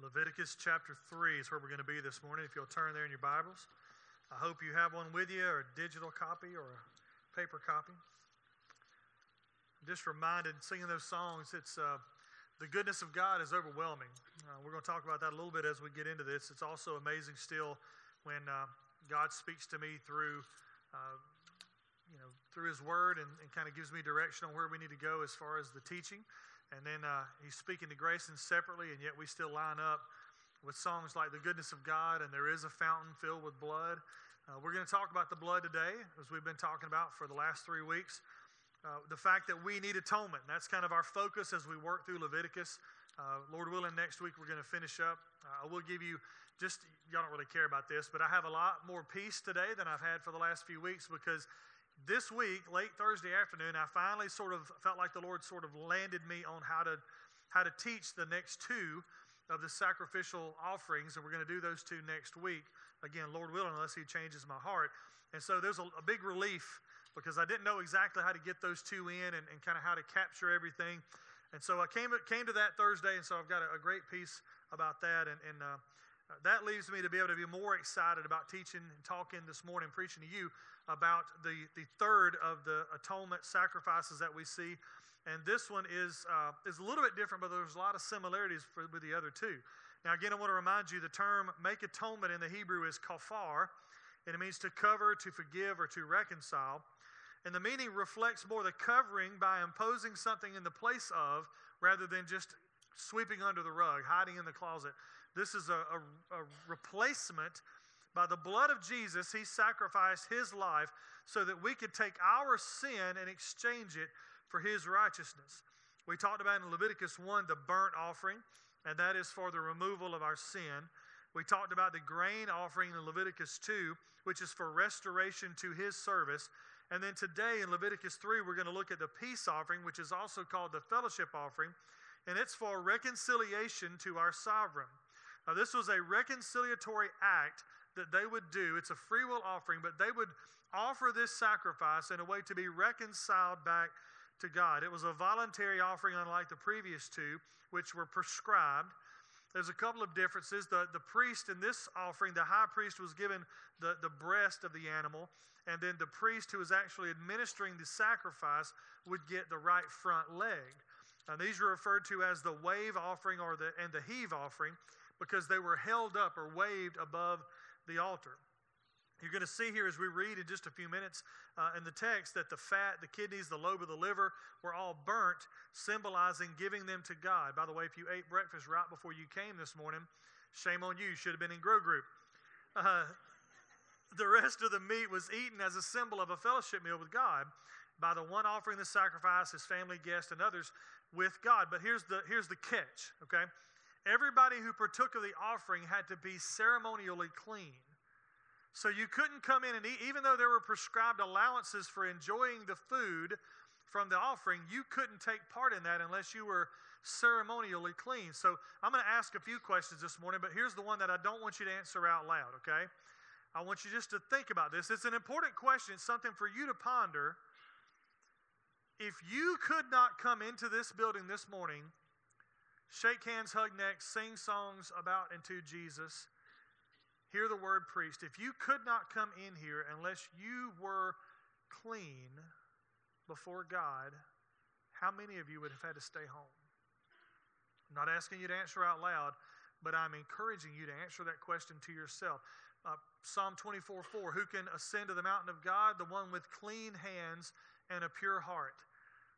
Leviticus chapter 3 is where we're going to be this morning. If you'll turn there in your Bibles, I hope you have one with you, or a digital copy, or a paper copy. I'm just reminded, singing those songs, it's uh, the goodness of God is overwhelming. Uh, we're going to talk about that a little bit as we get into this. It's also amazing still when uh, God speaks to me through, uh, you know, through His Word and, and kind of gives me direction on where we need to go as far as the teaching. And then uh, he's speaking to Grayson separately, and yet we still line up with songs like The Goodness of God and There is a Fountain Filled with Blood. Uh, we're going to talk about the blood today, as we've been talking about for the last three weeks. Uh, the fact that we need atonement. That's kind of our focus as we work through Leviticus. Uh, Lord willing, next week we're going to finish up. Uh, I will give you just, y'all don't really care about this, but I have a lot more peace today than I've had for the last few weeks because this week, late Thursday afternoon, I finally sort of felt like the Lord sort of landed me on how to how to teach the next two of the sacrificial offerings, and we're going to do those two next week. Again, Lord willing, unless He changes my heart. And so there's a, a big relief because I didn't know exactly how to get those two in and, and kind of how to capture everything. And so I came came to that Thursday, and so I've got a, a great piece about that. And, and uh, that leaves me to be able to be more excited about teaching and talking this morning, preaching to you about the, the third of the atonement sacrifices that we see. And this one is, uh, is a little bit different, but there's a lot of similarities for, with the other two. Now, again, I want to remind you the term make atonement in the Hebrew is kafar, and it means to cover, to forgive, or to reconcile. And the meaning reflects more the covering by imposing something in the place of rather than just sweeping under the rug, hiding in the closet. This is a, a, a replacement by the blood of Jesus, he sacrificed his life so that we could take our sin and exchange it for his righteousness. We talked about in Leviticus 1 the burnt offering, and that is for the removal of our sin. We talked about the grain offering in Leviticus 2, which is for restoration to his service. And then today in Leviticus 3, we're going to look at the peace offering, which is also called the fellowship offering, and it's for reconciliation to our sovereign. Now, this was a reconciliatory act that they would do. It's a free will offering, but they would offer this sacrifice in a way to be reconciled back to God. It was a voluntary offering, unlike the previous two, which were prescribed. There's a couple of differences. The, the priest in this offering, the high priest, was given the, the breast of the animal, and then the priest who was actually administering the sacrifice would get the right front leg. Now, these are referred to as the wave offering or the, and the heave offering because they were held up or waved above the altar. You're going to see here as we read in just a few minutes uh, in the text that the fat, the kidneys, the lobe of the liver were all burnt, symbolizing giving them to God. By the way, if you ate breakfast right before you came this morning, shame on you. Should have been in Grow Group. Uh, the rest of the meat was eaten as a symbol of a fellowship meal with God by the one offering the sacrifice, his family, guests, and others with God. But here's the, here's the catch, okay? Everybody who partook of the offering had to be ceremonially clean. So you couldn't come in and eat, even though there were prescribed allowances for enjoying the food from the offering, you couldn't take part in that unless you were ceremonially clean. So I'm going to ask a few questions this morning, but here's the one that I don't want you to answer out loud, okay? I want you just to think about this. It's an important question, it's something for you to ponder. If you could not come into this building this morning shake hands, hug necks, sing songs about and to Jesus, hear the word preached. If you could not come in here unless you were clean before God, how many of you would have had to stay home? I'm not asking you to answer out loud, but I'm encouraging you to answer that question to yourself. Uh, Psalm 24 4 Who can ascend to the mountain of God? The one with clean hands and a pure heart.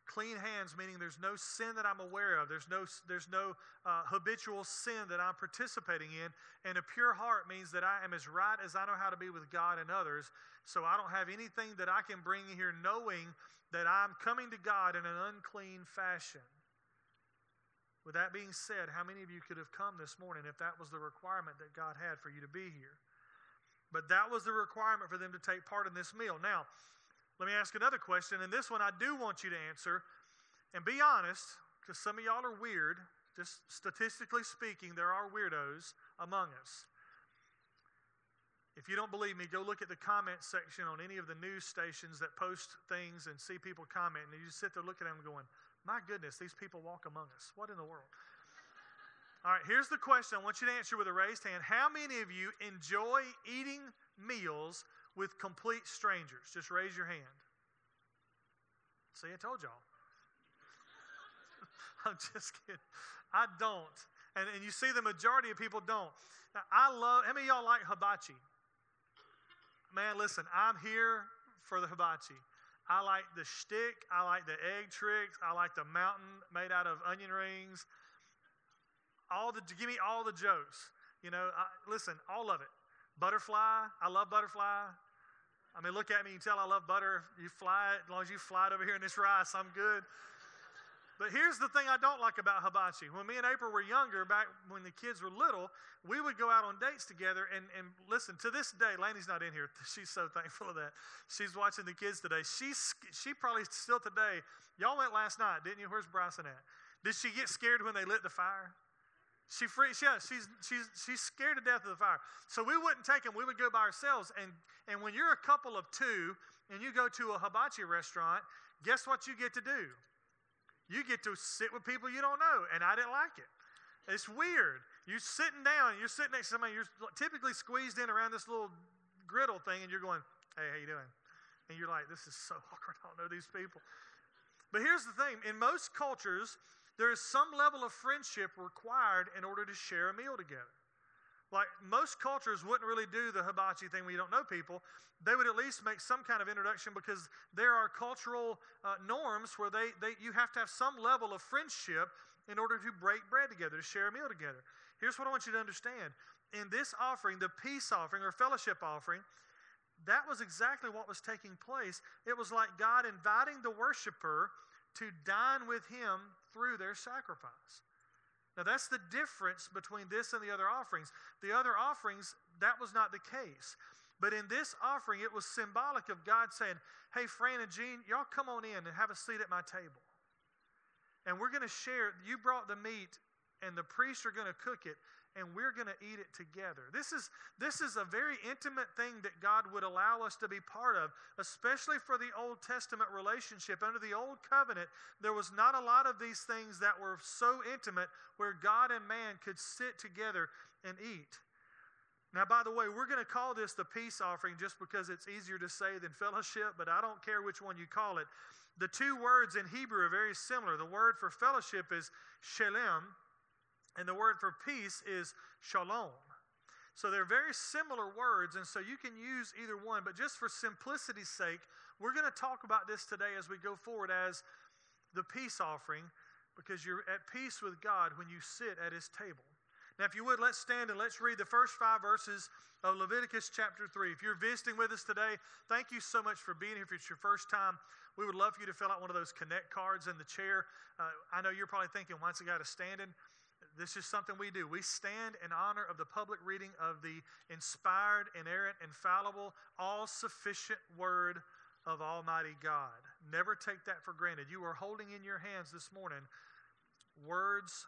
Clean hands, meaning there's no sin that I'm aware of. There's no, there's no uh, habitual sin that I'm participating in. And a pure heart means that I am as right as I know how to be with God and others. So I don't have anything that I can bring here knowing that I'm coming to God in an unclean fashion. With that being said, how many of you could have come this morning if that was the requirement that God had for you to be here? But that was the requirement for them to take part in this meal. Now, let me ask another question, and this one I do want you to answer. And be honest, because some of y'all are weird. Just statistically speaking, there are weirdos among us. If you don't believe me, go look at the comment section on any of the news stations that post things and see people comment, And you just sit there looking at them going, My goodness, these people walk among us. What in the world? All right, here's the question I want you to answer with a raised hand. How many of you enjoy eating meals with complete strangers? Just raise your hand. See, I told y'all. I'm just kidding. I don't. And, and you see, the majority of people don't. Now, I love, how many of y'all like hibachi? Man, listen, I'm here for the hibachi. I like the shtick. I like the egg tricks. I like the mountain made out of onion rings. All the, give me all the jokes. You know, I, listen, all of it. Butterfly. I love butterfly. I mean, look at me. You tell I love butter. You fly it. As long as you fly it over here in this rice, I'm good. But here's the thing I don't like about hibachi. When me and April were younger, back when the kids were little, we would go out on dates together. And, and listen, to this day, Laney's not in here. She's so thankful of that. She's watching the kids today. She's, she probably still today, y'all went last night, didn't you? Where's Bryson at? Did she get scared when they lit the fire? She freaks, yeah, uh, she's, she's, she's scared to death of the fire. So we wouldn't take them, we would go by ourselves. And, and when you're a couple of two and you go to a hibachi restaurant, guess what you get to do? You get to sit with people you don't know, and I didn't like it. It's weird. You're sitting down, you're sitting next to somebody, you're typically squeezed in around this little griddle thing, and you're going, hey, how you doing? And you're like, this is so awkward. I don't know these people. But here's the thing in most cultures, there is some level of friendship required in order to share a meal together. Like most cultures wouldn't really do the hibachi thing where you don't know people. They would at least make some kind of introduction because there are cultural uh, norms where they, they, you have to have some level of friendship in order to break bread together, to share a meal together. Here's what I want you to understand. In this offering, the peace offering or fellowship offering, that was exactly what was taking place. It was like God inviting the worshiper to dine with him through their sacrifice. Now, that's the difference between this and the other offerings. The other offerings, that was not the case. But in this offering, it was symbolic of God saying, Hey, Fran and Jean, y'all come on in and have a seat at my table. And we're going to share. You brought the meat, and the priests are going to cook it, and we're going to eat it together. This is, this is a very intimate thing that God would allow us to be part of, especially for the Old Testament relationship. Under the Old Covenant, there was not a lot of these things that were so intimate where God and man could sit together and eat. Now, by the way, we're going to call this the peace offering just because it's easier to say than fellowship, but I don't care which one you call it. The two words in Hebrew are very similar. The word for fellowship is shalem, and the word for peace is shalom. So they're very similar words, and so you can use either one. But just for simplicity's sake, we're going to talk about this today as we go forward as the peace offering, because you're at peace with God when you sit at his table. Now, if you would, let's stand and let's read the first five verses of Leviticus chapter 3. If you're visiting with us today, thank you so much for being here. If it's your first time, we would love for you to fill out one of those connect cards in the chair. Uh, I know you're probably thinking, why is the guy standing? This is something we do. We stand in honor of the public reading of the inspired, inerrant, infallible, all sufficient word of Almighty God. Never take that for granted. You are holding in your hands this morning words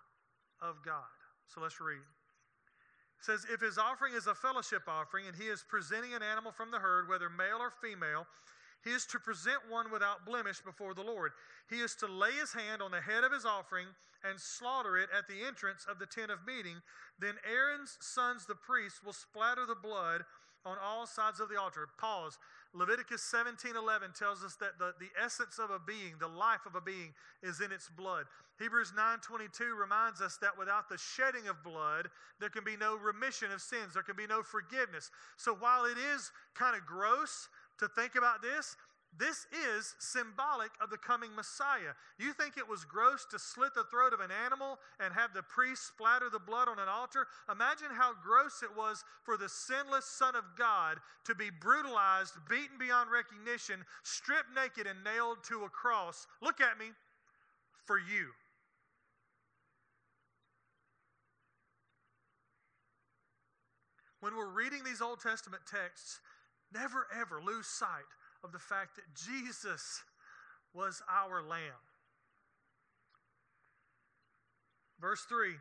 of God. So let's read. It says, If his offering is a fellowship offering and he is presenting an animal from the herd, whether male or female, he is to present one without blemish before the Lord. He is to lay his hand on the head of his offering and slaughter it at the entrance of the tent of meeting. Then Aaron's sons, the priests, will splatter the blood on all sides of the altar. Pause. Leviticus 17:11 tells us that the, the essence of a being, the life of a being, is in its blood. Hebrews 9:22 reminds us that without the shedding of blood, there can be no remission of sins. There can be no forgiveness. So while it is kind of gross to think about this, this is symbolic of the coming Messiah. You think it was gross to slit the throat of an animal and have the priest splatter the blood on an altar? Imagine how gross it was for the sinless Son of God to be brutalized, beaten beyond recognition, stripped naked, and nailed to a cross. Look at me for you. When we're reading these Old Testament texts, never ever lose sight of the fact that Jesus was our Lamb. Verse 3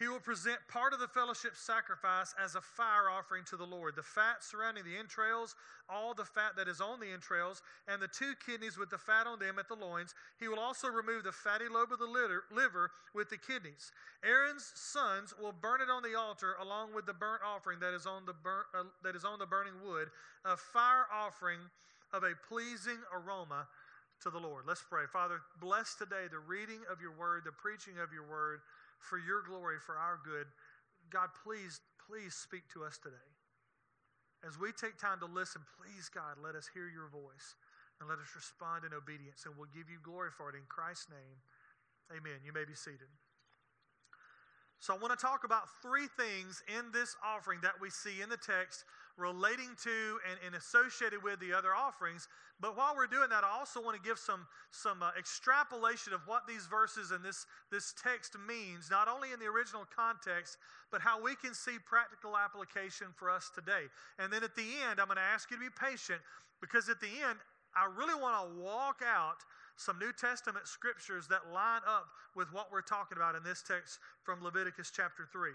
He will present part of the fellowship sacrifice as a fire offering to the Lord. The fat surrounding the entrails, all the fat that is on the entrails, and the two kidneys with the fat on them at the loins. He will also remove the fatty lobe of the liver with the kidneys. Aaron's sons will burn it on the altar along with the burnt offering that is on the, uh, that is on the burning wood, a fire offering of a pleasing aroma to the Lord. Let's pray. Father, bless today the reading of your word, the preaching of your word for your glory, for our good. God, please, please speak to us today. As we take time to listen, please, God, let us hear your voice and let us respond in obedience, and we'll give you glory for it in Christ's name. Amen. You may be seated. So, I want to talk about three things in this offering that we see in the text relating to and, and associated with the other offerings. But while we're doing that, I also want to give some, some uh, extrapolation of what these verses and this, this text means, not only in the original context, but how we can see practical application for us today. And then at the end, I'm going to ask you to be patient because at the end, I really want to walk out some New Testament scriptures that line up with what we're talking about in this text from Leviticus chapter 3.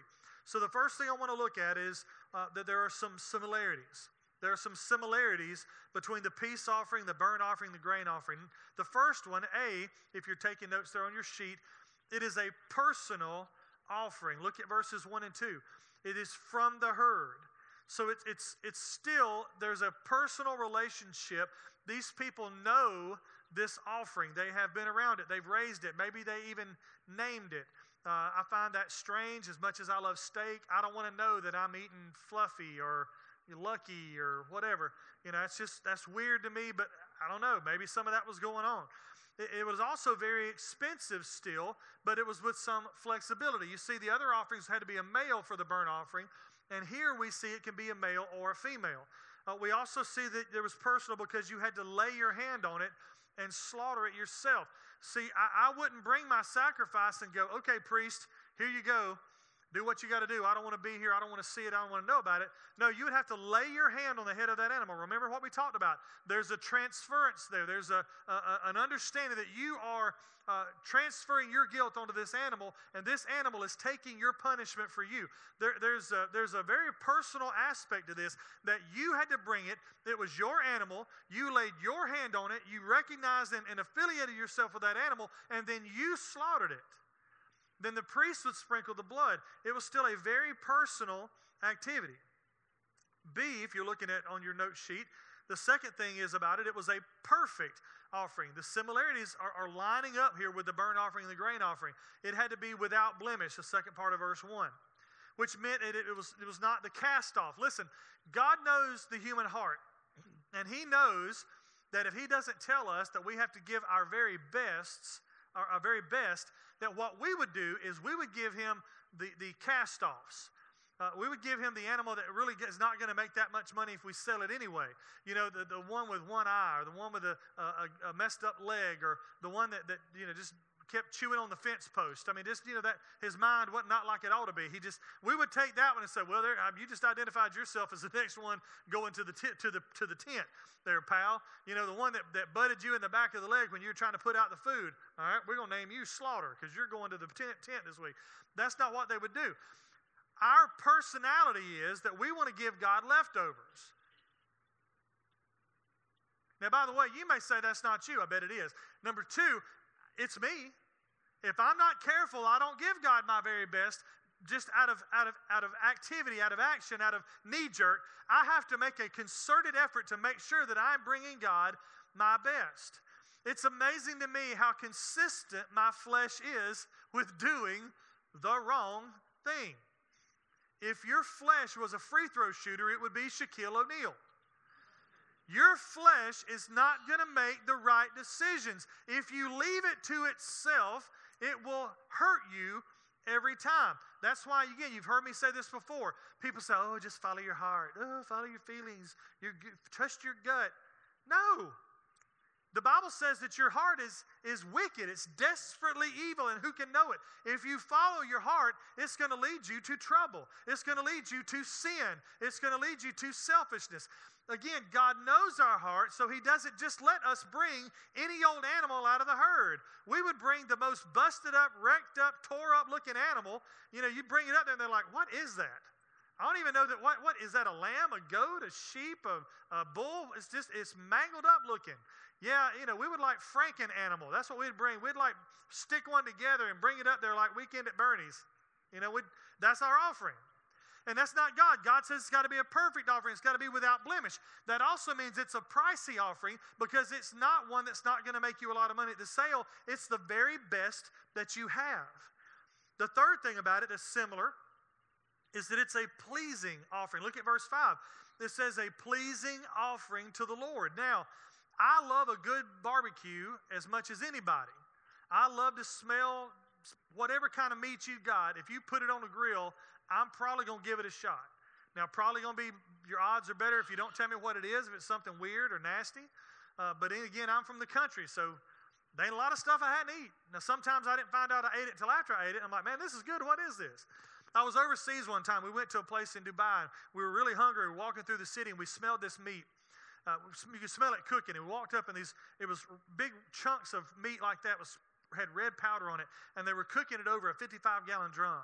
So, the first thing I want to look at is uh, that there are some similarities. There are some similarities between the peace offering, the burnt offering, the grain offering. The first one, A, if you're taking notes there on your sheet, it is a personal offering. Look at verses 1 and 2. It is from the herd. So it's, it's, it's still, there's a personal relationship. These people know this offering. They have been around it, they've raised it, maybe they even named it. Uh, I find that strange as much as I love steak. I don't want to know that I'm eating fluffy or lucky or whatever. You know, it's just, that's weird to me, but I don't know. Maybe some of that was going on. It, was also very expensive still, but it was with some flexibility. You see, the other offerings had to be a male for the burnt offering, and here we see it can be a male or a female. Uh, we also see that there was personal because you had to lay your hand on it and slaughter it yourself. See, I, I wouldn't bring my sacrifice and go, okay, priest, here you go. Do what you got to do. I don't want to be here. I don't want to see it. I don't want to know about it. No, you would have to lay your hand on the head of that animal. Remember what we talked about. There's a transference there, there's a, a an understanding that you are uh, transferring your guilt onto this animal, and this animal is taking your punishment for you. There, there's, a, there's a very personal aspect to this that you had to bring it. It was your animal. You laid your hand on it. You recognized and, and affiliated yourself with that animal, and then you slaughtered it then the priest would sprinkle the blood. It was still a very personal activity. B, if you're looking at on your note sheet, the second thing is about it, it was a perfect offering. The similarities are, are lining up here with the burnt offering and the grain offering. It had to be without blemish, the second part of verse 1, which meant it, it, was, it was not the cast off. Listen, God knows the human heart, and He knows that if He doesn't tell us that we have to give our very bests, our, our very best, that what we would do is we would give him the, the cast offs. Uh, we would give him the animal that really is not going to make that much money if we sell it anyway. You know, the, the one with one eye, or the one with a, a, a messed up leg, or the one that, that you know just kept chewing on the fence post. I mean, just, you know, that his mind wasn't not like it ought to be. He just, we would take that one and say, well, there, um, you just identified yourself as the next one going to the, t- to the, to the tent there, pal. You know, the one that, that butted you in the back of the leg when you were trying to put out the food. All right, we're going to name you Slaughter because you're going to the tent, tent this week. That's not what they would do. Our personality is that we want to give God leftovers. Now, by the way, you may say that's not you. I bet it is. Number two, it's me. If I'm not careful, I don't give God my very best just out of, out of, out of activity, out of action, out of knee jerk. I have to make a concerted effort to make sure that I'm bringing God my best. It's amazing to me how consistent my flesh is with doing the wrong thing. If your flesh was a free throw shooter, it would be Shaquille O'Neal. Your flesh is not going to make the right decisions. If you leave it to itself, it will hurt you every time. That's why, again, you've heard me say this before. People say, oh, just follow your heart. Oh, follow your feelings. Your, trust your gut. No. The Bible says that your heart is, is wicked. It's desperately evil, and who can know it? If you follow your heart, it's going to lead you to trouble. It's going to lead you to sin. It's going to lead you to selfishness. Again, God knows our heart, so He doesn't just let us bring any old animal out of the herd. We would bring the most busted up, wrecked up, tore up looking animal. You know, you bring it up there, and they're like, What is that? I don't even know that. What, what is that? A lamb, a goat, a sheep, a, a bull? It's just, it's mangled up looking. Yeah, you know, we would like Franken animal. That's what we'd bring. We'd like stick one together and bring it up there like weekend at Bernie's. You know, that's our offering. And that's not God. God says it's got to be a perfect offering. It's got to be without blemish. That also means it's a pricey offering because it's not one that's not going to make you a lot of money at the sale. It's the very best that you have. The third thing about it that's similar is that it's a pleasing offering. Look at verse 5. It says, a pleasing offering to the Lord. Now, I love a good barbecue as much as anybody. I love to smell whatever kind of meat you got. If you put it on a grill, I'm probably going to give it a shot. Now, probably going to be, your odds are better if you don't tell me what it is, if it's something weird or nasty. Uh, but again, I'm from the country, so there ain't a lot of stuff I hadn't eaten. Now, sometimes I didn't find out I ate it until after I ate it. I'm like, man, this is good. What is this? I was overseas one time. We went to a place in Dubai. We were really hungry. We were walking through the city and we smelled this meat. Uh, you could smell it cooking. And we walked up, and these it was big chunks of meat like that was had red powder on it, and they were cooking it over a 55 gallon drum.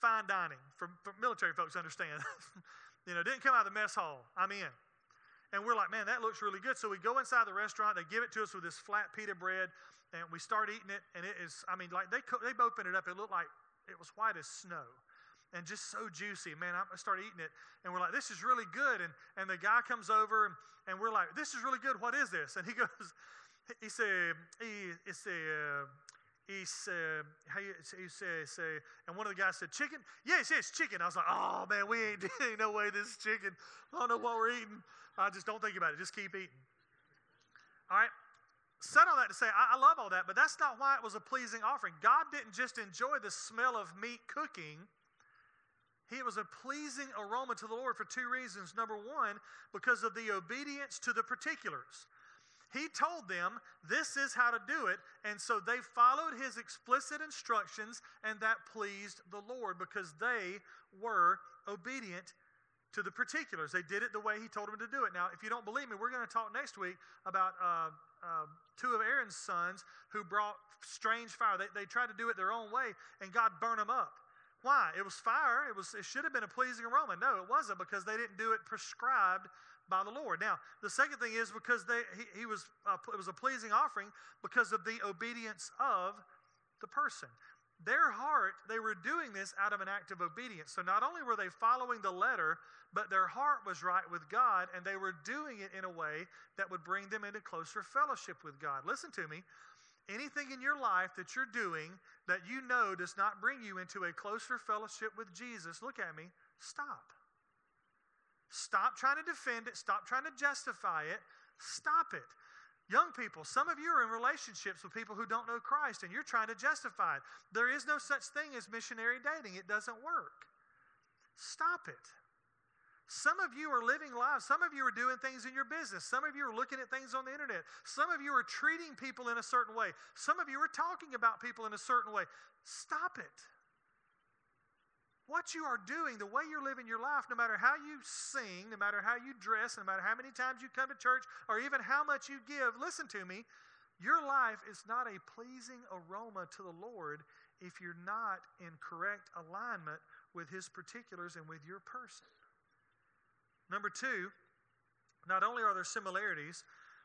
Fine dining for, for military folks understand. you know, didn't come out of the mess hall. I'm in. And we're like, man, that looks really good. So we go inside the restaurant. They give it to us with this flat pita bread, and we start eating it. And it is, I mean, like they they opened it up. It looked like it was white as snow and just so juicy. Man, I start eating it, and we're like, this is really good. And, and the guy comes over, and, and we're like, this is really good. What is this? And he goes, he said, he, he said, he said, how you, he said, say, and one of the guys said, chicken? Yes, yes, chicken. I was like, oh man, we ain't, ain't no way this is chicken. I don't know what we're eating. I just don't think about it. Just keep eating. All right. Said all that to say, I, I love all that, but that's not why it was a pleasing offering. God didn't just enjoy the smell of meat cooking. He, was a pleasing aroma to the Lord for two reasons. Number one, because of the obedience to the particulars. He told them this is how to do it, and so they followed his explicit instructions, and that pleased the Lord because they were obedient to the particulars. They did it the way he told them to do it. Now, if you don't believe me, we're going to talk next week about uh, uh, two of Aaron's sons who brought strange fire. They, they tried to do it their own way, and God burned them up. Why? It was fire. It, was, it should have been a pleasing aroma. No, it wasn't because they didn't do it prescribed by the Lord. Now, the second thing is because they, he, he was, uh, it was a pleasing offering because of the obedience of the person. Their heart, they were doing this out of an act of obedience. So not only were they following the letter, but their heart was right with God, and they were doing it in a way that would bring them into closer fellowship with God. Listen to me anything in your life that you're doing that you know does not bring you into a closer fellowship with Jesus, look at me, stop. Stop trying to defend it. Stop trying to justify it. Stop it. Young people, some of you are in relationships with people who don't know Christ and you're trying to justify it. There is no such thing as missionary dating, it doesn't work. Stop it. Some of you are living lives. Some of you are doing things in your business. Some of you are looking at things on the internet. Some of you are treating people in a certain way. Some of you are talking about people in a certain way. Stop it. What you are doing, the way you're living your life, no matter how you sing, no matter how you dress, no matter how many times you come to church, or even how much you give, listen to me, your life is not a pleasing aroma to the Lord if you're not in correct alignment with His particulars and with your person. Number two, not only are there similarities,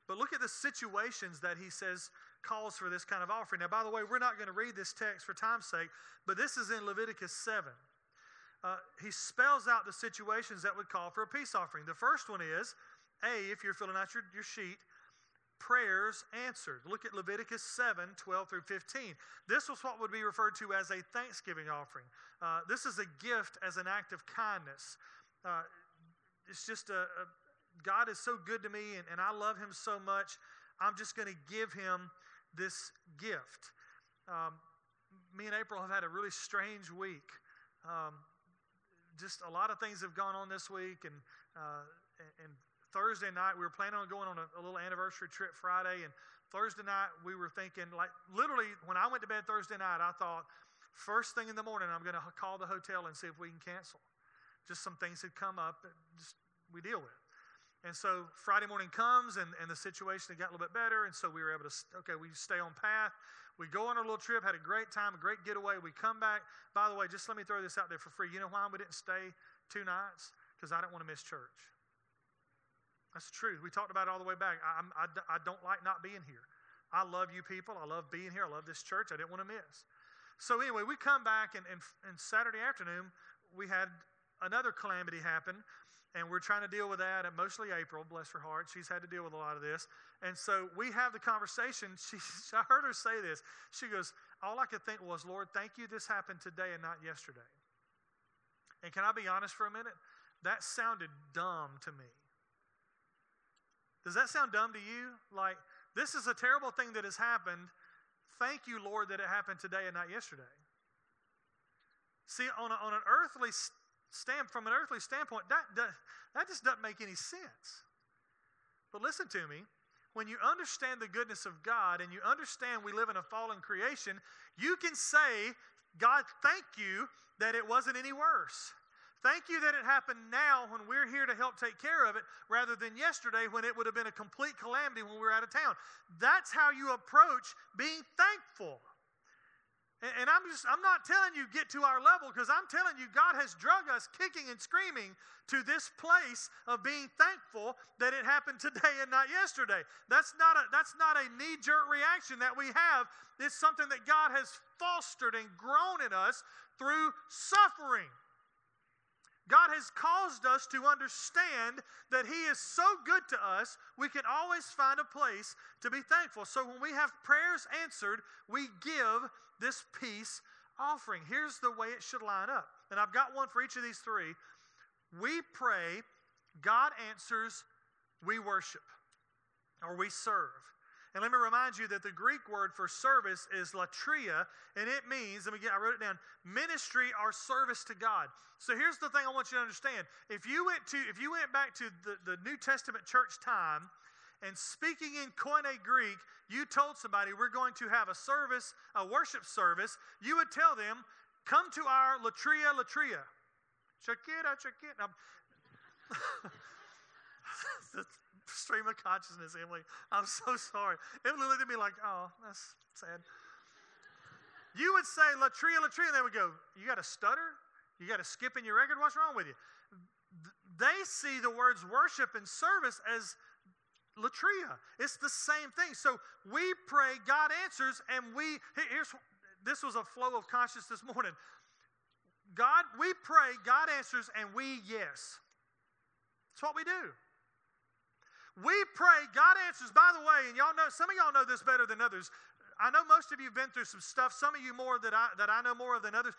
but look at the situations that he says calls for this kind of offering. Now, by the way, we're not going to read this text for time's sake, but this is in Leviticus 7. Uh, he spells out the situations that would call for a peace offering. The first one is A, if you're filling out your, your sheet, prayers answered. Look at Leviticus 7 12 through 15. This was what would be referred to as a thanksgiving offering. Uh, this is a gift as an act of kindness. Uh, it's just a, a God is so good to me and, and I love him so much. I'm just going to give him this gift. Um, me and April have had a really strange week. Um, just a lot of things have gone on this week, and uh, and Thursday night, we were planning on going on a, a little anniversary trip Friday, and Thursday night, we were thinking, like, literally, when I went to bed Thursday night, I thought, first thing in the morning, I'm going to call the hotel and see if we can cancel. Just some things had come up that just we deal with. And so Friday morning comes, and, and the situation had got a little bit better, and so we were able to, okay, we stay on path. We go on our little trip, had a great time, a great getaway. We come back. By the way, just let me throw this out there for free. You know why we didn't stay two nights? Because I didn't want to miss church. That's the truth. We talked about it all the way back. I, I, I don't like not being here. I love you people. I love being here. I love this church. I didn't want to miss. So, anyway, we come back, and, and, and Saturday afternoon, we had another calamity happen, and we're trying to deal with that. And mostly April, bless her heart, she's had to deal with a lot of this. And so we have the conversation. She, I heard her say this. She goes, All I could think was, Lord, thank you this happened today and not yesterday. And can I be honest for a minute? That sounded dumb to me. Does that sound dumb to you? Like, this is a terrible thing that has happened. Thank you, Lord, that it happened today and not yesterday. See, on, a, on an earthly stand, from an earthly standpoint, that, that, that just doesn't make any sense. But listen to me. When you understand the goodness of God and you understand we live in a fallen creation, you can say, God, thank you that it wasn't any worse. Thank you that it happened now when we're here to help take care of it rather than yesterday when it would have been a complete calamity when we were out of town. That's how you approach being thankful. And, I'm just, I'm not telling you get to our level because I'm telling you God has drug us kicking and screaming to this place of being thankful that it happened today and not yesterday. That's not a, that's not a knee jerk reaction that we have. It's something that God has fostered and grown in us through suffering. God has caused us to understand that He is so good to us, we can always find a place to be thankful. So when we have prayers answered, we give this peace offering. Here's the way it should line up. And I've got one for each of these three. We pray, God answers, we worship, or we serve. And let me remind you that the Greek word for service is latria, and it means, let me get, I wrote it down, ministry or service to God. So here's the thing I want you to understand. If you went to, if you went back to the, the New Testament church time, and speaking in Koine Greek, you told somebody we're going to have a service, a worship service, you would tell them, come to our latria latria. stream of consciousness, Emily. I'm so sorry. Emily looked at me like, oh, that's sad. You would say latria, latria, and they would go, you got a stutter? You got a skip in your record? What's wrong with you? They see the words worship and service as latria. It's the same thing. So we pray, God answers, and we, here's, this was a flow of consciousness this morning. God, we pray, God answers, and we yes. That's what we do. We pray, God answers. By the way, and y'all know, some of y'all know this better than others. I know most of you have been through some stuff, some of you more that I, that I know more of than others.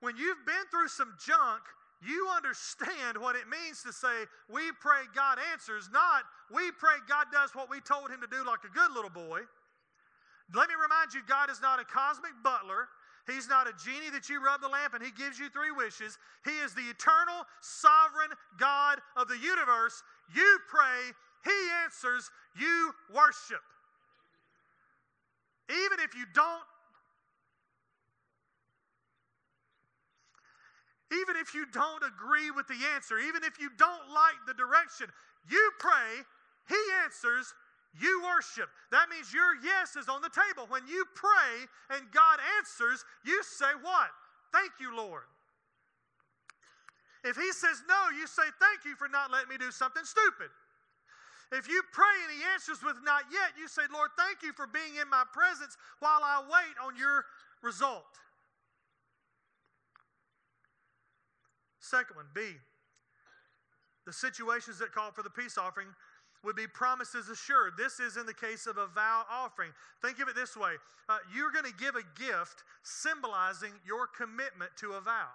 When you've been through some junk, you understand what it means to say, we pray God answers, not we pray God does what we told him to do like a good little boy. Let me remind you, God is not a cosmic butler. He's not a genie that you rub the lamp and he gives you three wishes. He is the eternal, sovereign God of the universe. You pray, he answers, you worship. Even if you don't even if you don't agree with the answer, even if you don't like the direction, you pray, He answers, you worship. That means your yes is on the table. When you pray and God answers, you say, What? Thank you, Lord. If He says no, you say, Thank you for not letting me do something stupid. If you pray and He answers with not yet, you say, Lord, thank you for being in my presence while I wait on your result. Second one, B. The situations that call for the peace offering would be promises assured. This is in the case of a vow offering. Think of it this way uh, you're going to give a gift symbolizing your commitment to a vow.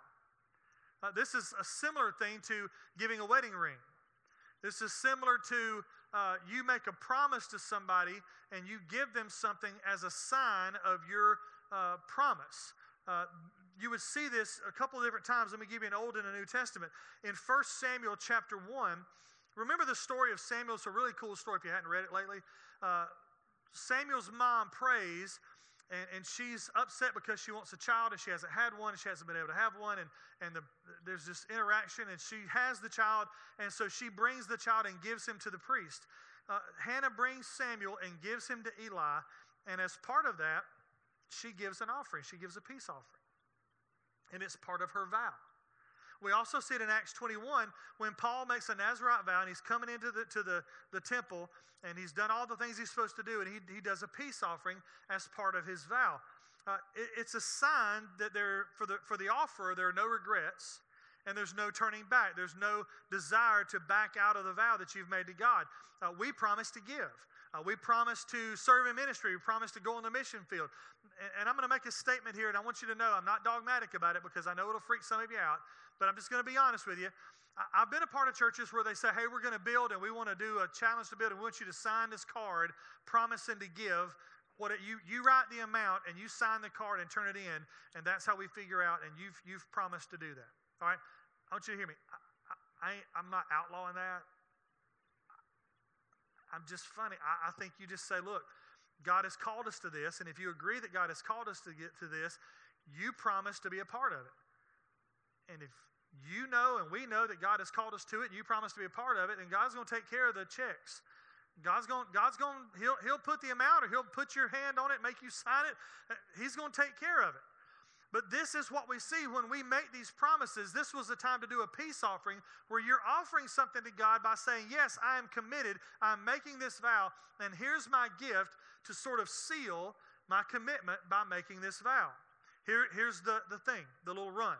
Uh, this is a similar thing to giving a wedding ring. This is similar to uh, you make a promise to somebody and you give them something as a sign of your uh, promise. Uh, you would see this a couple of different times. Let me give you an Old and a New Testament. In 1 Samuel chapter 1, remember the story of Samuel? It's a really cool story if you hadn't read it lately. Uh, Samuel's mom prays, and, and she's upset because she wants a child and she hasn't had one and she hasn't been able to have one. And, and the, there's this interaction, and she has the child, and so she brings the child and gives him to the priest. Uh, Hannah brings Samuel and gives him to Eli, and as part of that, she gives an offering. She gives a peace offering. And it's part of her vow. We also see it in Acts 21 when Paul makes a Nazarite vow and he's coming into the, to the, the temple and he's done all the things he's supposed to do and he, he does a peace offering as part of his vow. Uh, it, it's a sign that there, for, the, for the offerer, there are no regrets and there's no turning back. There's no desire to back out of the vow that you've made to God. Uh, we promise to give. Uh, we promise to serve in ministry. We promise to go on the mission field. And, and I'm going to make a statement here, and I want you to know I'm not dogmatic about it because I know it'll freak some of you out. But I'm just going to be honest with you. I've been a part of churches where they say, hey, we're going to build and we want to do a challenge to build, and we want you to sign this card promising to give what it, you, you write the amount and you sign the card and turn it in, and that's how we figure out, and you've, you've promised to do that. All right? I want you to hear me. I, I, am not outlawing that. I'm just funny. I, I think you just say, look, God has called us to this, and if you agree that God has called us to get to this, you promise to be a part of it. And if you know and we know that God has called us to it and you promise to be a part of it, then God's going to take care of the checks. God's going, God's going, he'll, he'll put the amount or he'll put your hand on it, make you sign it. Uh, he's going to take care of it. But this is what we see when we make these promises. This was the time to do a peace offering where you're offering something to God by saying, Yes, I am committed. I'm making this vow, and here's my gift to sort of seal my commitment by making this vow. Here, here's the, the thing, the little run.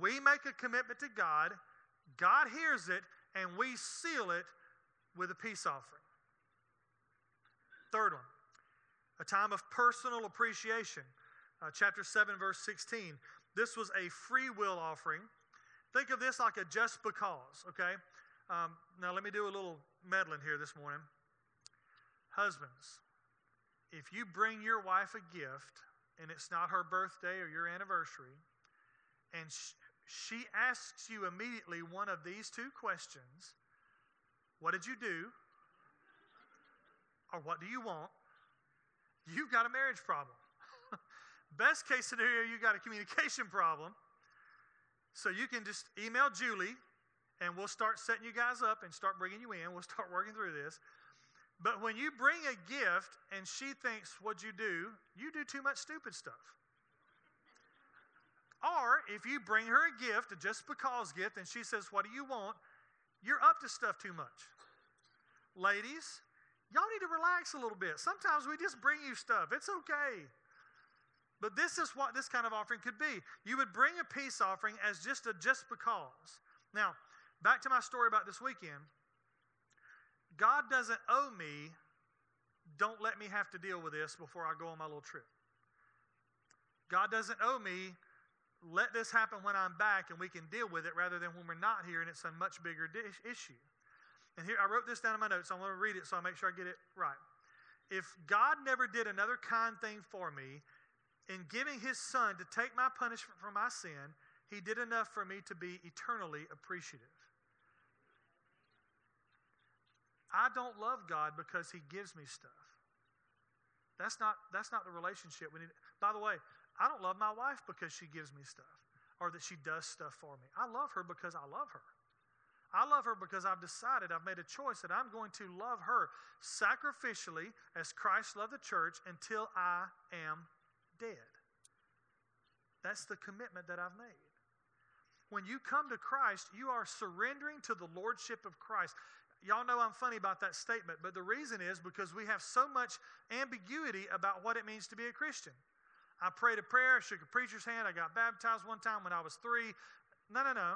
We make a commitment to God, God hears it, and we seal it with a peace offering. Third one, a time of personal appreciation. Uh, chapter 7, verse 16. This was a free will offering. Think of this like a just because, okay? Um, now, let me do a little meddling here this morning. Husbands, if you bring your wife a gift and it's not her birthday or your anniversary, and she asks you immediately one of these two questions What did you do? Or what do you want? You've got a marriage problem. Best case scenario, you've got a communication problem. So you can just email Julie and we'll start setting you guys up and start bringing you in. We'll start working through this. But when you bring a gift and she thinks, What'd you do? You do too much stupid stuff. Or if you bring her a gift, a just because gift, and she says, What do you want? You're up to stuff too much. Ladies, y'all need to relax a little bit. Sometimes we just bring you stuff, it's okay. But this is what this kind of offering could be. You would bring a peace offering as just a just because. Now, back to my story about this weekend. God doesn't owe me, don't let me have to deal with this before I go on my little trip. God doesn't owe me, let this happen when I'm back and we can deal with it rather than when we're not here and it's a much bigger dish, issue. And here, I wrote this down in my notes. So I want to read it so I make sure I get it right. If God never did another kind thing for me in giving his son to take my punishment for my sin, he did enough for me to be eternally appreciative. I don't love God because he gives me stuff. That's not, that's not the relationship we need. By the way, I don't love my wife because she gives me stuff or that she does stuff for me. I love her because I love her. I love her because I've decided, I've made a choice that I'm going to love her sacrificially as Christ loved the church until I am dead. That's the commitment that I've made. When you come to Christ, you are surrendering to the lordship of Christ. Y'all know I'm funny about that statement, but the reason is because we have so much ambiguity about what it means to be a Christian. I prayed a prayer, shook a preacher's hand. I got baptized one time when I was three. No, no, no.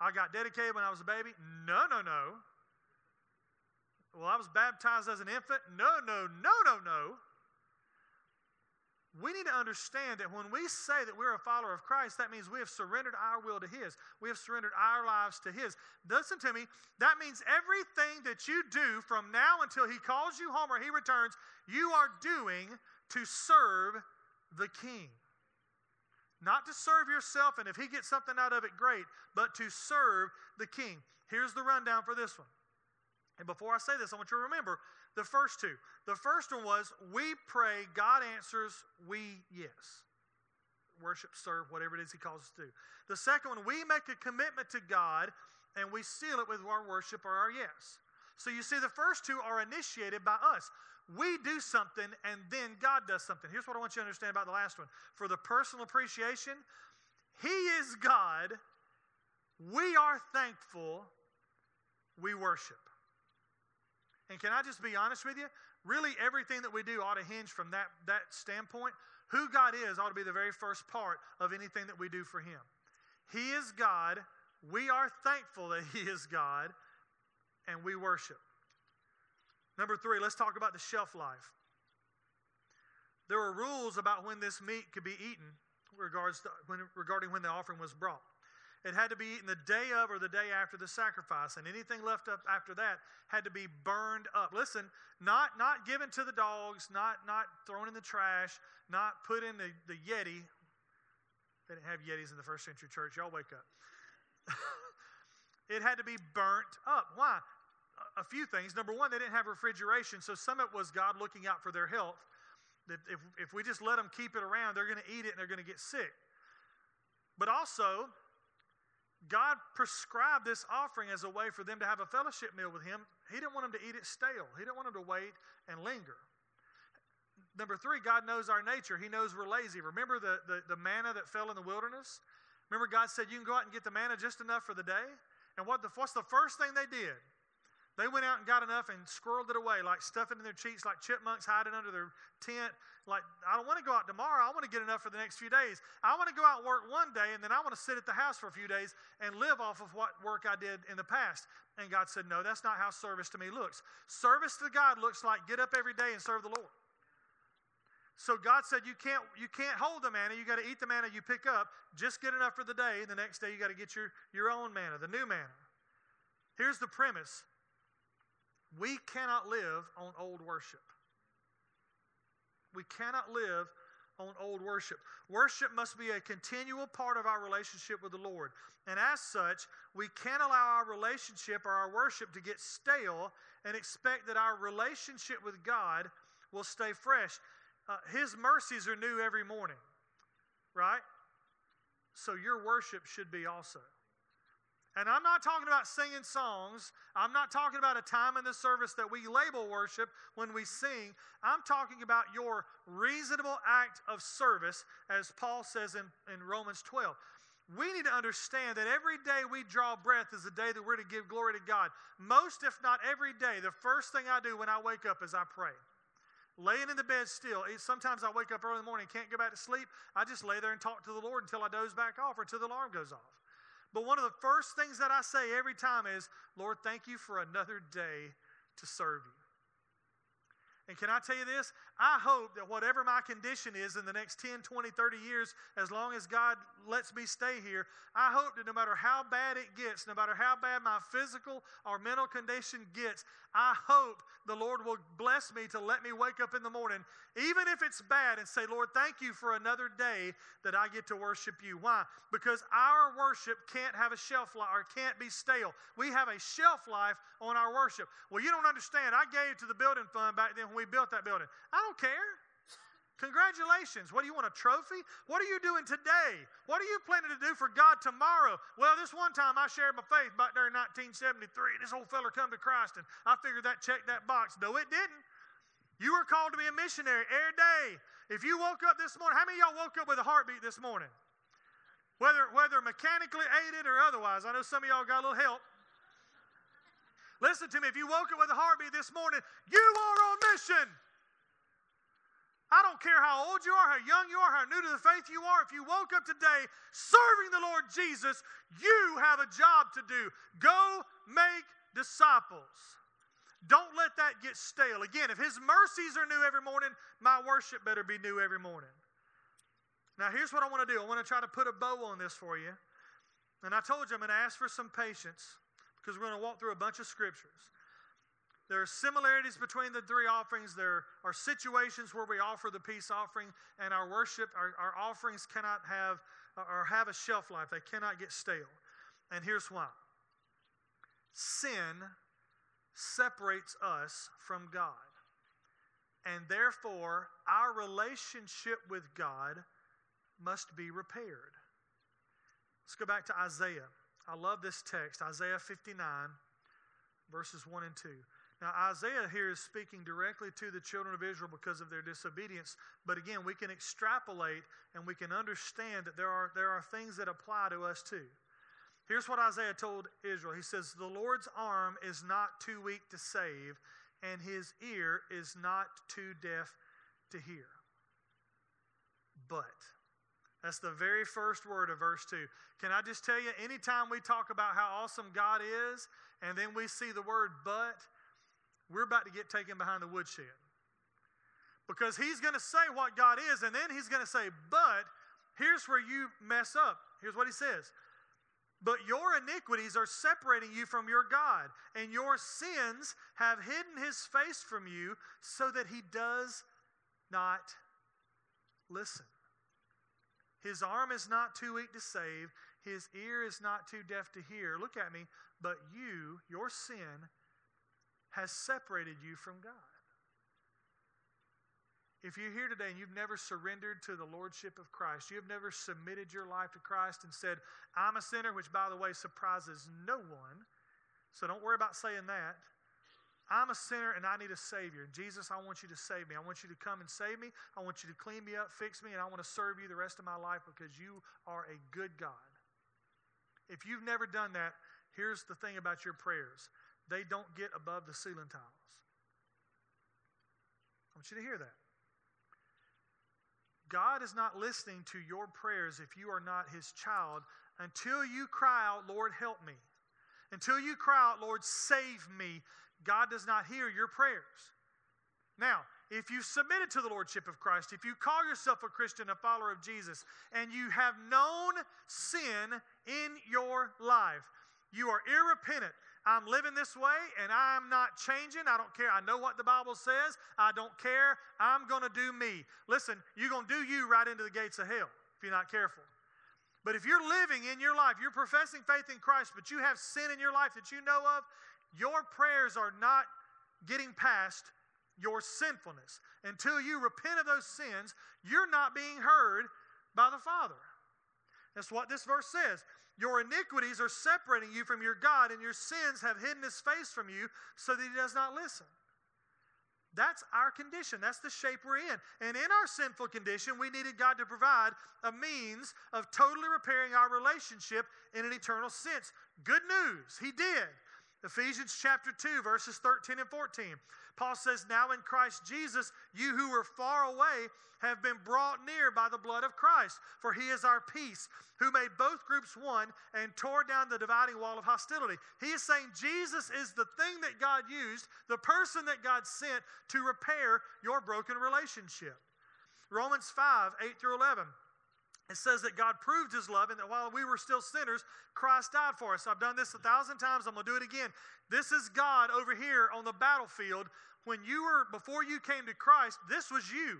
I got dedicated when I was a baby. No, no, no. Well, I was baptized as an infant. No, no, no, no, no. We need to understand that when we say that we're a follower of Christ, that means we have surrendered our will to His. We have surrendered our lives to His. Listen to me. That means everything that you do from now until He calls you home or He returns, you are doing to serve the king. Not to serve yourself, and if he gets something out of it, great, but to serve the king. Here's the rundown for this one And before I say this, I want you to remember the first two. The first one was we pray, God answers, we yes. Worship, serve, whatever it is He calls us to do. The second one, we make a commitment to God and we seal it with our worship or our yes. So you see, the first two are initiated by us. We do something and then God does something. Here's what I want you to understand about the last one. For the personal appreciation, He is God. We are thankful. We worship. And can I just be honest with you? Really, everything that we do ought to hinge from that, that standpoint. Who God is ought to be the very first part of anything that we do for Him. He is God. We are thankful that He is God, and we worship. Number three, let's talk about the shelf life. There were rules about when this meat could be eaten regards to, when, regarding when the offering was brought. It had to be eaten the day of or the day after the sacrifice, and anything left up after that had to be burned up. Listen, not, not given to the dogs, not, not thrown in the trash, not put in the, the Yeti. They didn't have Yetis in the first century church. Y'all wake up. it had to be burnt up. Why? A few things. Number one, they didn't have refrigeration, so some of it was God looking out for their health. That if, if we just let them keep it around, they're going to eat it and they're going to get sick. But also, God prescribed this offering as a way for them to have a fellowship meal with Him. He didn't want them to eat it stale, He didn't want them to wait and linger. Number three, God knows our nature. He knows we're lazy. Remember the, the, the manna that fell in the wilderness? Remember, God said, You can go out and get the manna just enough for the day? And what the, what's the first thing they did? They went out and got enough and squirreled it away, like stuffing in their cheeks, like chipmunks hiding under their tent. Like, I don't want to go out tomorrow. I want to get enough for the next few days. I want to go out and work one day, and then I want to sit at the house for a few days and live off of what work I did in the past. And God said, No, that's not how service to me looks. Service to God looks like get up every day and serve the Lord. So God said you can't you can't hold the manna. You got to eat the manna you pick up. Just get enough for the day. And the next day you got to get your, your own manna, the new manna. Here's the premise we cannot live on old worship. We cannot live on old worship. Worship must be a continual part of our relationship with the Lord. And as such, we can't allow our relationship or our worship to get stale and expect that our relationship with God will stay fresh. Uh, his mercies are new every morning, right? So your worship should be also. And I'm not talking about singing songs. I'm not talking about a time in the service that we label worship when we sing. I'm talking about your reasonable act of service, as Paul says in, in Romans 12. We need to understand that every day we draw breath is a day that we're to give glory to God. Most, if not every day, the first thing I do when I wake up is I pray. Laying in the bed still. Sometimes I wake up early in the morning, can't go back to sleep. I just lay there and talk to the Lord until I doze back off or until the alarm goes off. But one of the first things that I say every time is, Lord, thank you for another day to serve you. And can I tell you this? I hope that whatever my condition is in the next 10, 20, 30 years, as long as God lets me stay here, I hope that no matter how bad it gets, no matter how bad my physical or mental condition gets, I hope the Lord will bless me to let me wake up in the morning, even if it's bad, and say, Lord, thank you for another day that I get to worship you. Why? Because our worship can't have a shelf life or can't be stale. We have a shelf life on our worship. Well, you don't understand. I gave to the building fund back then when we built that building. I don't care. Congratulations. What do you want, a trophy? What are you doing today? What are you planning to do for God tomorrow? Well, this one time I shared my faith back there in 1973. This old feller come to Christ and I figured that checked that box. No, it didn't. You were called to be a missionary every day. If you woke up this morning, how many y'all woke up with a heartbeat this morning? Whether, whether mechanically aided or otherwise. I know some of y'all got a little help. Listen to me. If you woke up with a heartbeat this morning, you are on mission. I don't care how old you are, how young you are, how new to the faith you are. If you woke up today serving the Lord Jesus, you have a job to do. Go make disciples. Don't let that get stale. Again, if His mercies are new every morning, my worship better be new every morning. Now, here's what I want to do I want to try to put a bow on this for you. And I told you I'm going to ask for some patience because we're going to walk through a bunch of scriptures. There are similarities between the three offerings. There are situations where we offer the peace offering, and our worship, our, our offerings cannot have or have a shelf life. They cannot get stale. And here's why sin separates us from God. And therefore, our relationship with God must be repaired. Let's go back to Isaiah. I love this text, Isaiah 59, verses 1 and 2. Now, Isaiah here is speaking directly to the children of Israel because of their disobedience. But again, we can extrapolate and we can understand that there are, there are things that apply to us too. Here's what Isaiah told Israel He says, The Lord's arm is not too weak to save, and his ear is not too deaf to hear. But, that's the very first word of verse 2. Can I just tell you, anytime we talk about how awesome God is, and then we see the word but, we're about to get taken behind the woodshed. Because he's going to say what God is, and then he's going to say, but here's where you mess up. Here's what he says. But your iniquities are separating you from your God, and your sins have hidden his face from you so that he does not listen. His arm is not too weak to save, his ear is not too deaf to hear. Look at me. But you, your sin, has separated you from God. If you're here today and you've never surrendered to the Lordship of Christ, you have never submitted your life to Christ and said, I'm a sinner, which by the way surprises no one, so don't worry about saying that. I'm a sinner and I need a Savior. Jesus, I want you to save me. I want you to come and save me. I want you to clean me up, fix me, and I want to serve you the rest of my life because you are a good God. If you've never done that, here's the thing about your prayers they don't get above the ceiling tiles. I want you to hear that. God is not listening to your prayers if you are not his child until you cry out, Lord, help me. Until you cry out, Lord, save me, God does not hear your prayers. Now, if you submitted to the Lordship of Christ, if you call yourself a Christian, a follower of Jesus, and you have known sin in your life, you are irrepentant, I'm living this way and I'm not changing. I don't care. I know what the Bible says. I don't care. I'm going to do me. Listen, you're going to do you right into the gates of hell if you're not careful. But if you're living in your life, you're professing faith in Christ, but you have sin in your life that you know of, your prayers are not getting past your sinfulness. Until you repent of those sins, you're not being heard by the Father. That's what this verse says. Your iniquities are separating you from your God, and your sins have hidden his face from you so that he does not listen. That's our condition. That's the shape we're in. And in our sinful condition, we needed God to provide a means of totally repairing our relationship in an eternal sense. Good news, He did. Ephesians chapter 2, verses 13 and 14. Paul says, Now in Christ Jesus, you who were far away have been brought near by the blood of Christ, for he is our peace, who made both groups one and tore down the dividing wall of hostility. He is saying Jesus is the thing that God used, the person that God sent to repair your broken relationship. Romans 5, 8 through 11 it says that God proved his love and that while we were still sinners, Christ died for us. I've done this a thousand times. I'm going to do it again. This is God over here on the battlefield. When you were, before you came to Christ, this was you.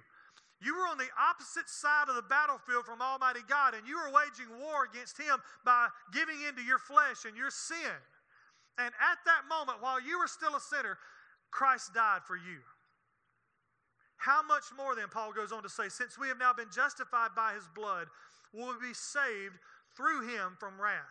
You were on the opposite side of the battlefield from Almighty God, and you were waging war against Him by giving into your flesh and your sin. And at that moment, while you were still a sinner, Christ died for you. How much more then, Paul goes on to say, since we have now been justified by his blood, will we be saved through him from wrath?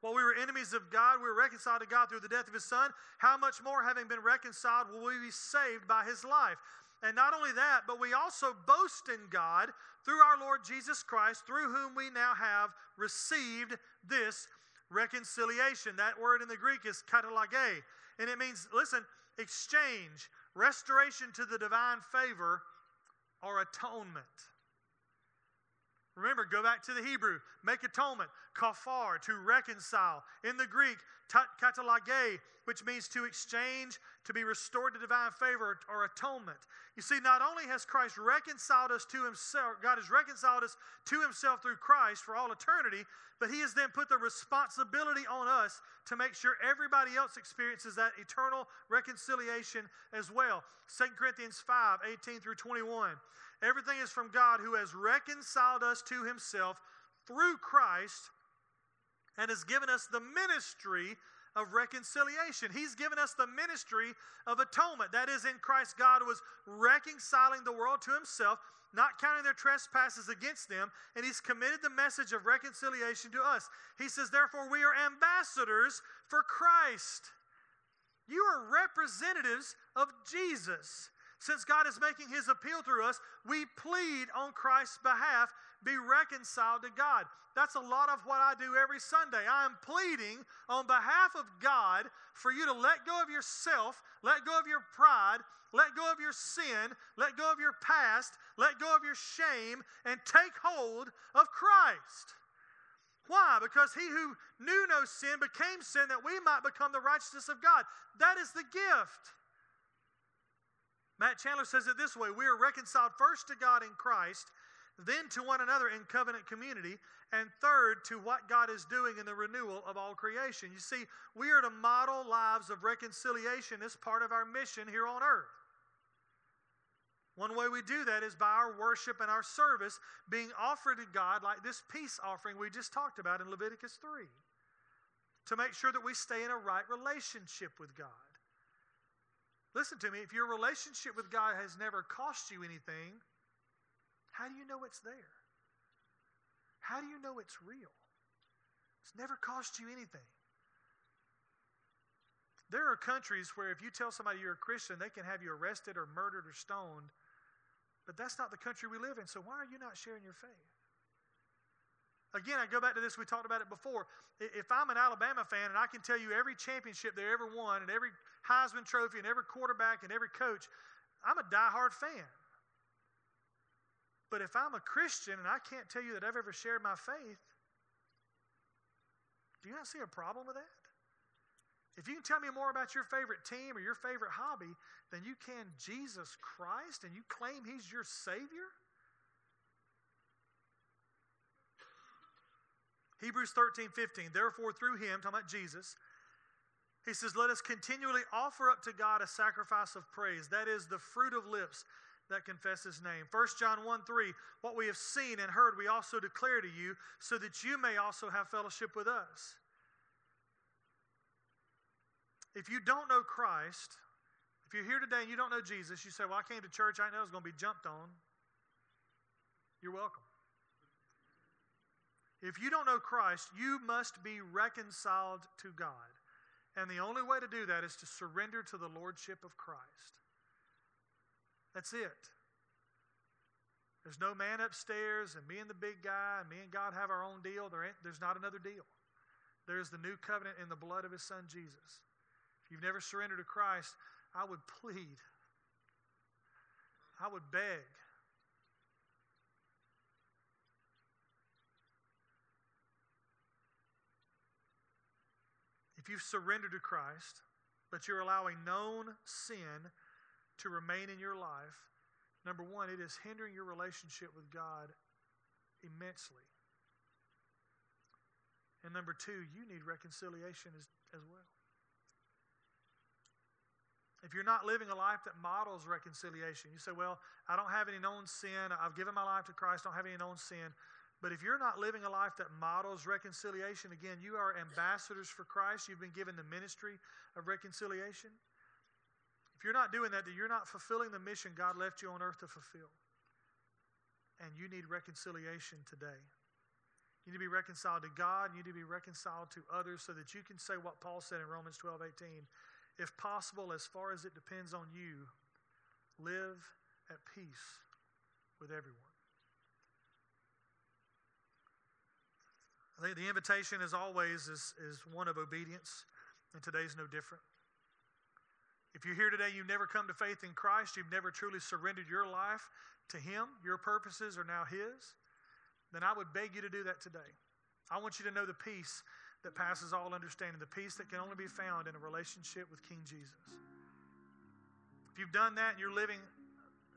While we were enemies of God, we were reconciled to God through the death of his son. How much more, having been reconciled, will we be saved by his life? And not only that, but we also boast in God through our Lord Jesus Christ, through whom we now have received this reconciliation. That word in the Greek is katalage, and it means, listen, exchange, restoration to the divine favor, or atonement. Remember, go back to the Hebrew. Make atonement, kafar, to reconcile. In the Greek, katalage, which means to exchange, to be restored to divine favor or atonement. You see, not only has Christ reconciled us to himself, God has reconciled us to himself through Christ for all eternity, but he has then put the responsibility on us to make sure everybody else experiences that eternal reconciliation as well. 2 Corinthians 5 18 through 21. Everything is from God who has reconciled us to himself through Christ and has given us the ministry of reconciliation. He's given us the ministry of atonement. That is, in Christ, God was reconciling the world to himself, not counting their trespasses against them, and he's committed the message of reconciliation to us. He says, therefore, we are ambassadors for Christ. You are representatives of Jesus. Since God is making his appeal through us, we plead on Christ's behalf be reconciled to God. That's a lot of what I do every Sunday. I am pleading on behalf of God for you to let go of yourself, let go of your pride, let go of your sin, let go of your past, let go of your shame, and take hold of Christ. Why? Because he who knew no sin became sin that we might become the righteousness of God. That is the gift. Matt Chandler says it this way We are reconciled first to God in Christ then to one another in covenant community, and third, to what God is doing in the renewal of all creation. You see, we are to model lives of reconciliation as part of our mission here on earth. One way we do that is by our worship and our service being offered to God, like this peace offering we just talked about in Leviticus 3, to make sure that we stay in a right relationship with God. Listen to me, if your relationship with God has never cost you anything, how do you know it's there? How do you know it's real? It's never cost you anything. There are countries where if you tell somebody you're a Christian, they can have you arrested or murdered or stoned. But that's not the country we live in. So why are you not sharing your faith? Again, I go back to this, we talked about it before. If I'm an Alabama fan and I can tell you every championship they ever won and every Heisman Trophy and every quarterback and every coach, I'm a die-hard fan. But if I'm a Christian and I can't tell you that I've ever shared my faith, do you not see a problem with that? If you can tell me more about your favorite team or your favorite hobby than you can Jesus Christ and you claim He's your Savior, Hebrews 13, 15. Therefore, through him, talking about Jesus, he says, Let us continually offer up to God a sacrifice of praise. That is the fruit of lips that confess his name. 1 John 1 3, what we have seen and heard, we also declare to you, so that you may also have fellowship with us. If you don't know Christ, if you're here today and you don't know Jesus, you say, Well, I came to church, I know I was going to be jumped on. You're welcome. If you don't know Christ, you must be reconciled to God. And the only way to do that is to surrender to the Lordship of Christ. That's it. There's no man upstairs and me and the big guy and me and God have our own deal. There there's not another deal. There's the new covenant in the blood of his son Jesus. If you've never surrendered to Christ, I would plead, I would beg. If you've surrendered to Christ, but you're allowing known sin to remain in your life, number one, it is hindering your relationship with God immensely. And number two, you need reconciliation as, as well. If you're not living a life that models reconciliation, you say, Well, I don't have any known sin. I've given my life to Christ, I don't have any known sin. But if you're not living a life that models reconciliation, again, you are ambassadors for Christ. You've been given the ministry of reconciliation. If you're not doing that, then you're not fulfilling the mission God left you on earth to fulfill. And you need reconciliation today. You need to be reconciled to God. You need to be reconciled to others so that you can say what Paul said in Romans 12 18. If possible, as far as it depends on you, live at peace with everyone. I think the invitation, as always, is, is one of obedience, and today's no different. If you're here today, you've never come to faith in Christ, you've never truly surrendered your life to Him, your purposes are now His, then I would beg you to do that today. I want you to know the peace that passes all understanding, the peace that can only be found in a relationship with King Jesus. If you've done that and you're living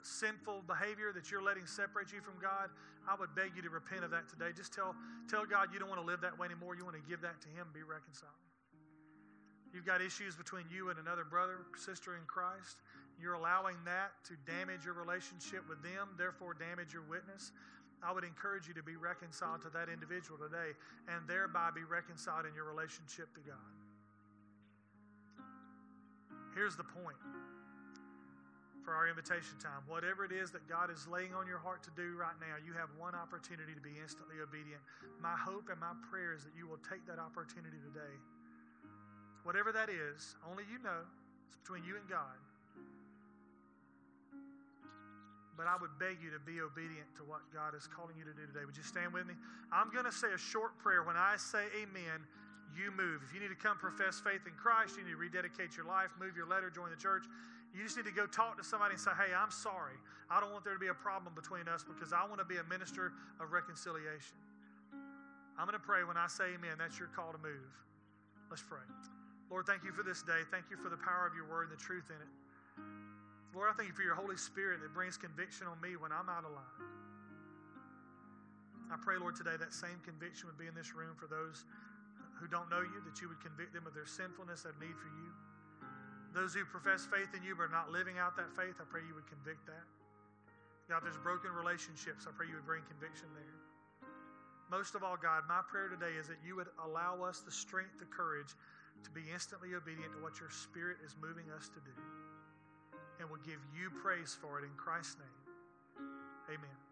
sinful behavior that you're letting separate you from God, I would beg you to repent of that today. Just tell, tell God you don't want to live that way anymore. You want to give that to Him, be reconciled you've got issues between you and another brother, sister in Christ, you're allowing that to damage your relationship with them, therefore damage your witness. I would encourage you to be reconciled to that individual today and thereby be reconciled in your relationship to God. Here's the point for our invitation time. Whatever it is that God is laying on your heart to do right now, you have one opportunity to be instantly obedient. My hope and my prayer is that you will take that opportunity today. Whatever that is, only you know. It's between you and God. But I would beg you to be obedient to what God is calling you to do today. Would you stand with me? I'm going to say a short prayer. When I say amen, you move. If you need to come profess faith in Christ, you need to rededicate your life, move your letter, join the church. You just need to go talk to somebody and say, hey, I'm sorry. I don't want there to be a problem between us because I want to be a minister of reconciliation. I'm going to pray when I say amen. That's your call to move. Let's pray. Lord, thank you for this day. Thank you for the power of your word and the truth in it. Lord, I thank you for your Holy Spirit that brings conviction on me when I'm out of line. I pray, Lord, today that same conviction would be in this room for those who don't know you, that you would convict them of their sinfulness, their need for you. Those who profess faith in you but are not living out that faith, I pray you would convict that. God, there's broken relationships. I pray you would bring conviction there. Most of all, God, my prayer today is that you would allow us the strength, the courage to be instantly obedient to what your Spirit is moving us to do. And we'll give you praise for it in Christ's name. Amen.